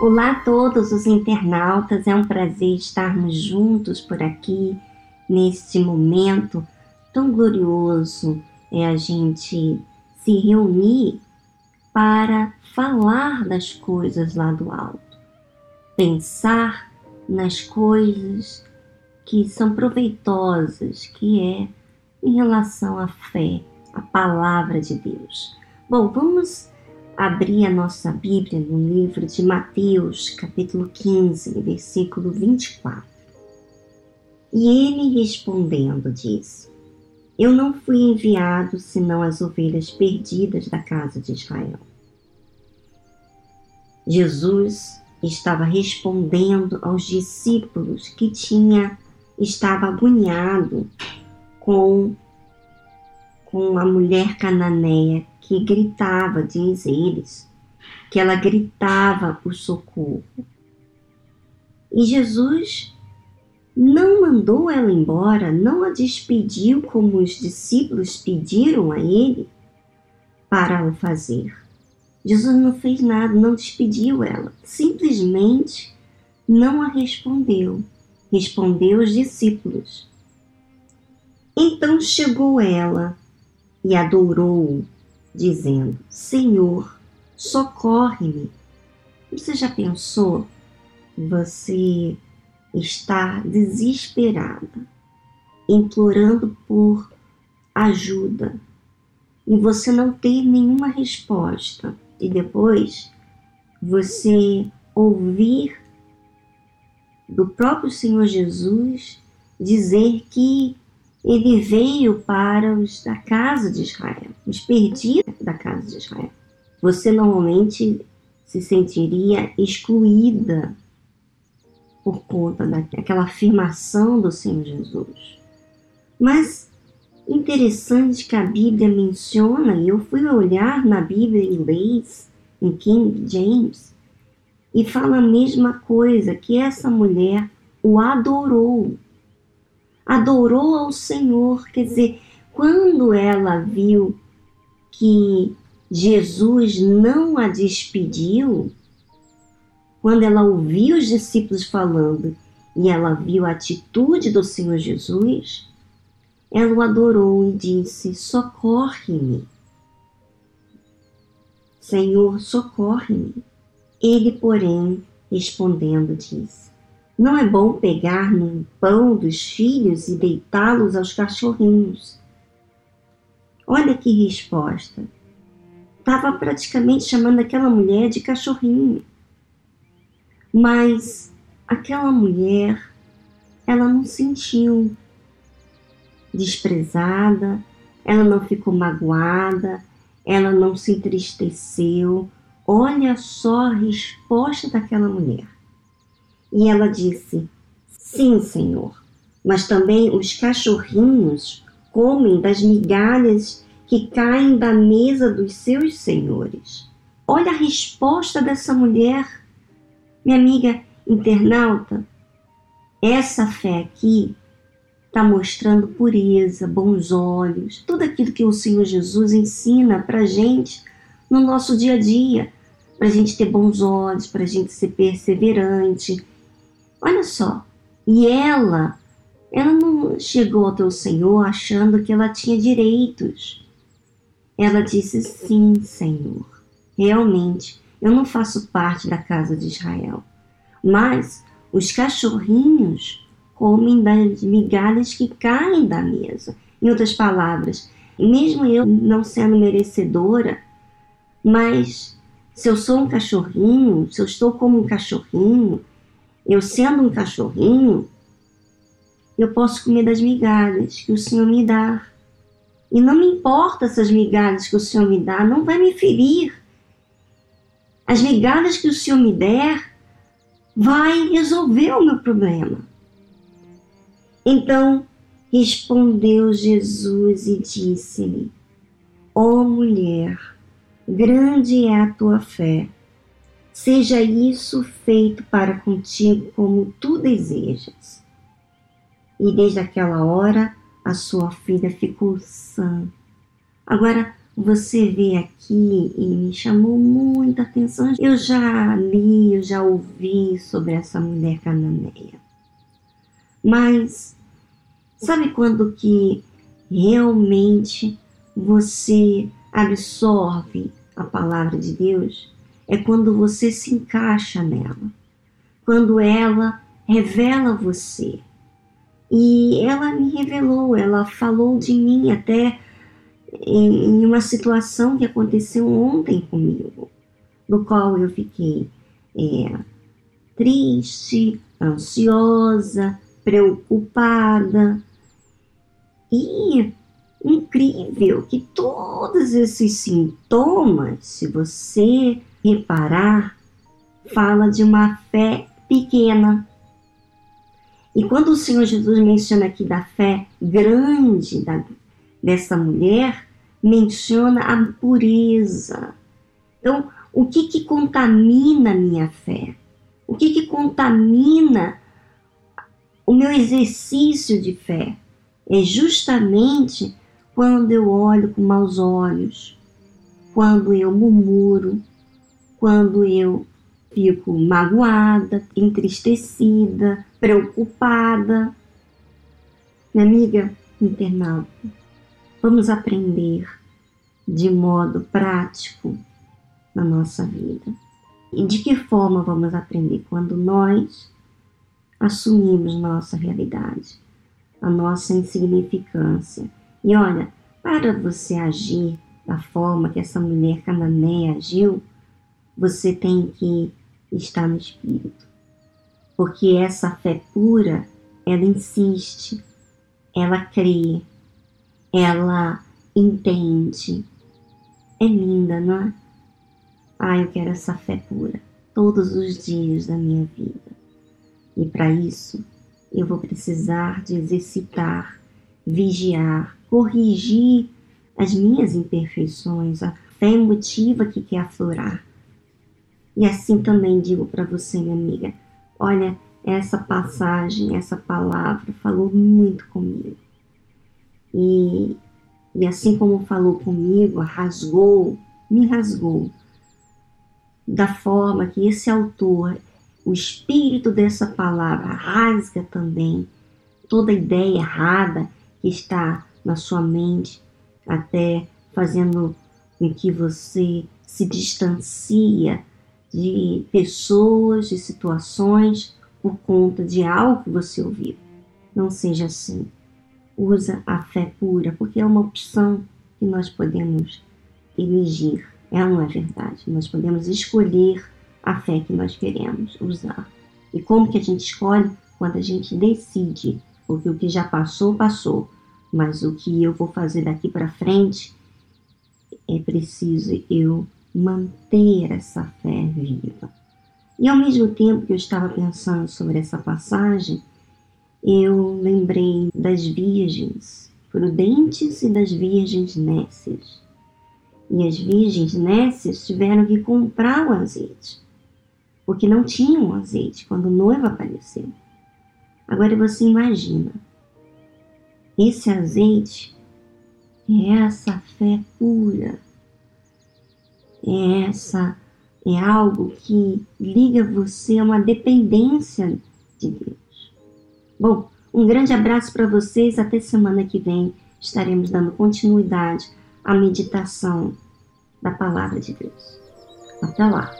Olá a todos os internautas, é um prazer estarmos juntos por aqui neste momento tão glorioso é a gente se reunir para falar das coisas lá do alto, pensar nas coisas que são proveitosas, que é em relação à fé, à palavra de Deus. Bom, vamos abrir a nossa Bíblia no livro de Mateus, capítulo 15, versículo 24. E ele respondendo disse: Eu não fui enviado senão as ovelhas perdidas da casa de Israel. Jesus estava respondendo aos discípulos que tinha estava agoniado com com a mulher cananeia que gritava, diz eles, que ela gritava por socorro. E Jesus não mandou ela embora, não a despediu como os discípulos pediram a ele para o fazer. Jesus não fez nada, não despediu ela, simplesmente não a respondeu. Respondeu os discípulos. Então chegou ela e adorou, dizendo: Senhor, socorre-me. Você já pensou? Você está desesperada, implorando por ajuda e você não ter nenhuma resposta, e depois você ouvir do próprio Senhor Jesus dizer que ele veio para os da casa de Israel, os perdidos da casa de Israel. Você normalmente se sentiria excluída por conta daquela afirmação do Senhor Jesus. Mas interessante que a Bíblia menciona, e eu fui olhar na Bíblia em inglês, em King James, e fala a mesma coisa, que essa mulher o adorou adorou ao Senhor. Quer dizer, quando ela viu que Jesus não a despediu, quando ela ouviu os discípulos falando e ela viu a atitude do Senhor Jesus, ela o adorou e disse: Socorre-me. Senhor, socorre-me. Ele, porém, respondendo, disse: não é bom pegar no pão dos filhos e deitá-los aos cachorrinhos. Olha que resposta. Estava praticamente chamando aquela mulher de cachorrinho. Mas aquela mulher, ela não sentiu desprezada, ela não ficou magoada, ela não se entristeceu. Olha só a resposta daquela mulher. E ela disse: Sim, Senhor, mas também os cachorrinhos comem das migalhas que caem da mesa dos seus senhores. Olha a resposta dessa mulher, minha amiga internauta. Essa fé aqui está mostrando pureza, bons olhos, tudo aquilo que o Senhor Jesus ensina para gente no nosso dia a dia, para a gente ter bons olhos, para a gente ser perseverante, Olha só, e ela, ela não chegou ao teu Senhor achando que ela tinha direitos. Ela disse: Sim, Senhor, realmente eu não faço parte da casa de Israel, mas os cachorrinhos comem das migalhas que caem da mesa. Em outras palavras, mesmo eu não sendo merecedora, mas se eu sou um cachorrinho, se eu estou como um cachorrinho, eu sendo um cachorrinho, eu posso comer das migalhas que o Senhor me dá. E não me importa essas migalhas que o Senhor me dá, não vai me ferir. As migalhas que o Senhor me der vai resolver o meu problema. Então respondeu Jesus e disse-lhe: Ó oh, mulher, grande é a tua fé Seja isso feito para contigo como tu desejas. E desde aquela hora a sua filha ficou sã. Agora, você vê aqui e me chamou muita atenção. Eu já li, eu já ouvi sobre essa mulher cananeia. Mas sabe quando que realmente você absorve a palavra de Deus? É quando você se encaixa nela. Quando ela revela você. E ela me revelou, ela falou de mim até em uma situação que aconteceu ontem comigo, no qual eu fiquei é, triste, ansiosa, preocupada. E incrível que todos esses sintomas, se você reparar, fala de uma fé pequena. E quando o Senhor Jesus menciona aqui da fé grande da, dessa mulher, menciona a pureza. Então, o que que contamina a minha fé? O que que contamina o meu exercício de fé? É justamente quando eu olho com maus olhos, quando eu murmuro, quando eu fico magoada, entristecida, preocupada. Minha amiga internauta, vamos aprender de modo prático na nossa vida. E de que forma vamos aprender? Quando nós assumimos nossa realidade, a nossa insignificância. E olha, para você agir da forma que essa mulher cananeia agiu, você tem que estar no Espírito. Porque essa fé pura, ela insiste, ela crê, ela entende. É linda, não é? Ah, eu quero essa fé pura todos os dias da minha vida. E para isso, eu vou precisar de exercitar, vigiar, corrigir as minhas imperfeições, a fé emotiva que quer aflorar. E assim também digo para você, minha amiga, olha, essa passagem, essa palavra falou muito comigo. E, e assim como falou comigo, rasgou, me rasgou, da forma que esse autor, o espírito dessa palavra, rasga também toda ideia errada que está na sua mente, até fazendo com que você se distancia de pessoas, de situações por conta de algo que você ouviu. Não seja assim. Usa a fé pura, porque é uma opção que nós podemos elegir. Ela não é verdade. Nós podemos escolher a fé que nós queremos usar. E como que a gente escolhe? Quando a gente decide, porque o que já passou, passou. Mas o que eu vou fazer daqui para frente é preciso eu manter essa fé viva. E ao mesmo tempo que eu estava pensando sobre essa passagem, eu lembrei das virgens prudentes e das virgens nécias. E as virgens nécias tiveram que comprar o azeite, porque não tinham azeite quando o noivo apareceu. Agora você imagina, esse azeite é essa fé pura essa é algo que liga você a uma dependência de Deus. Bom, um grande abraço para vocês. Até semana que vem estaremos dando continuidade à meditação da palavra de Deus. Até lá.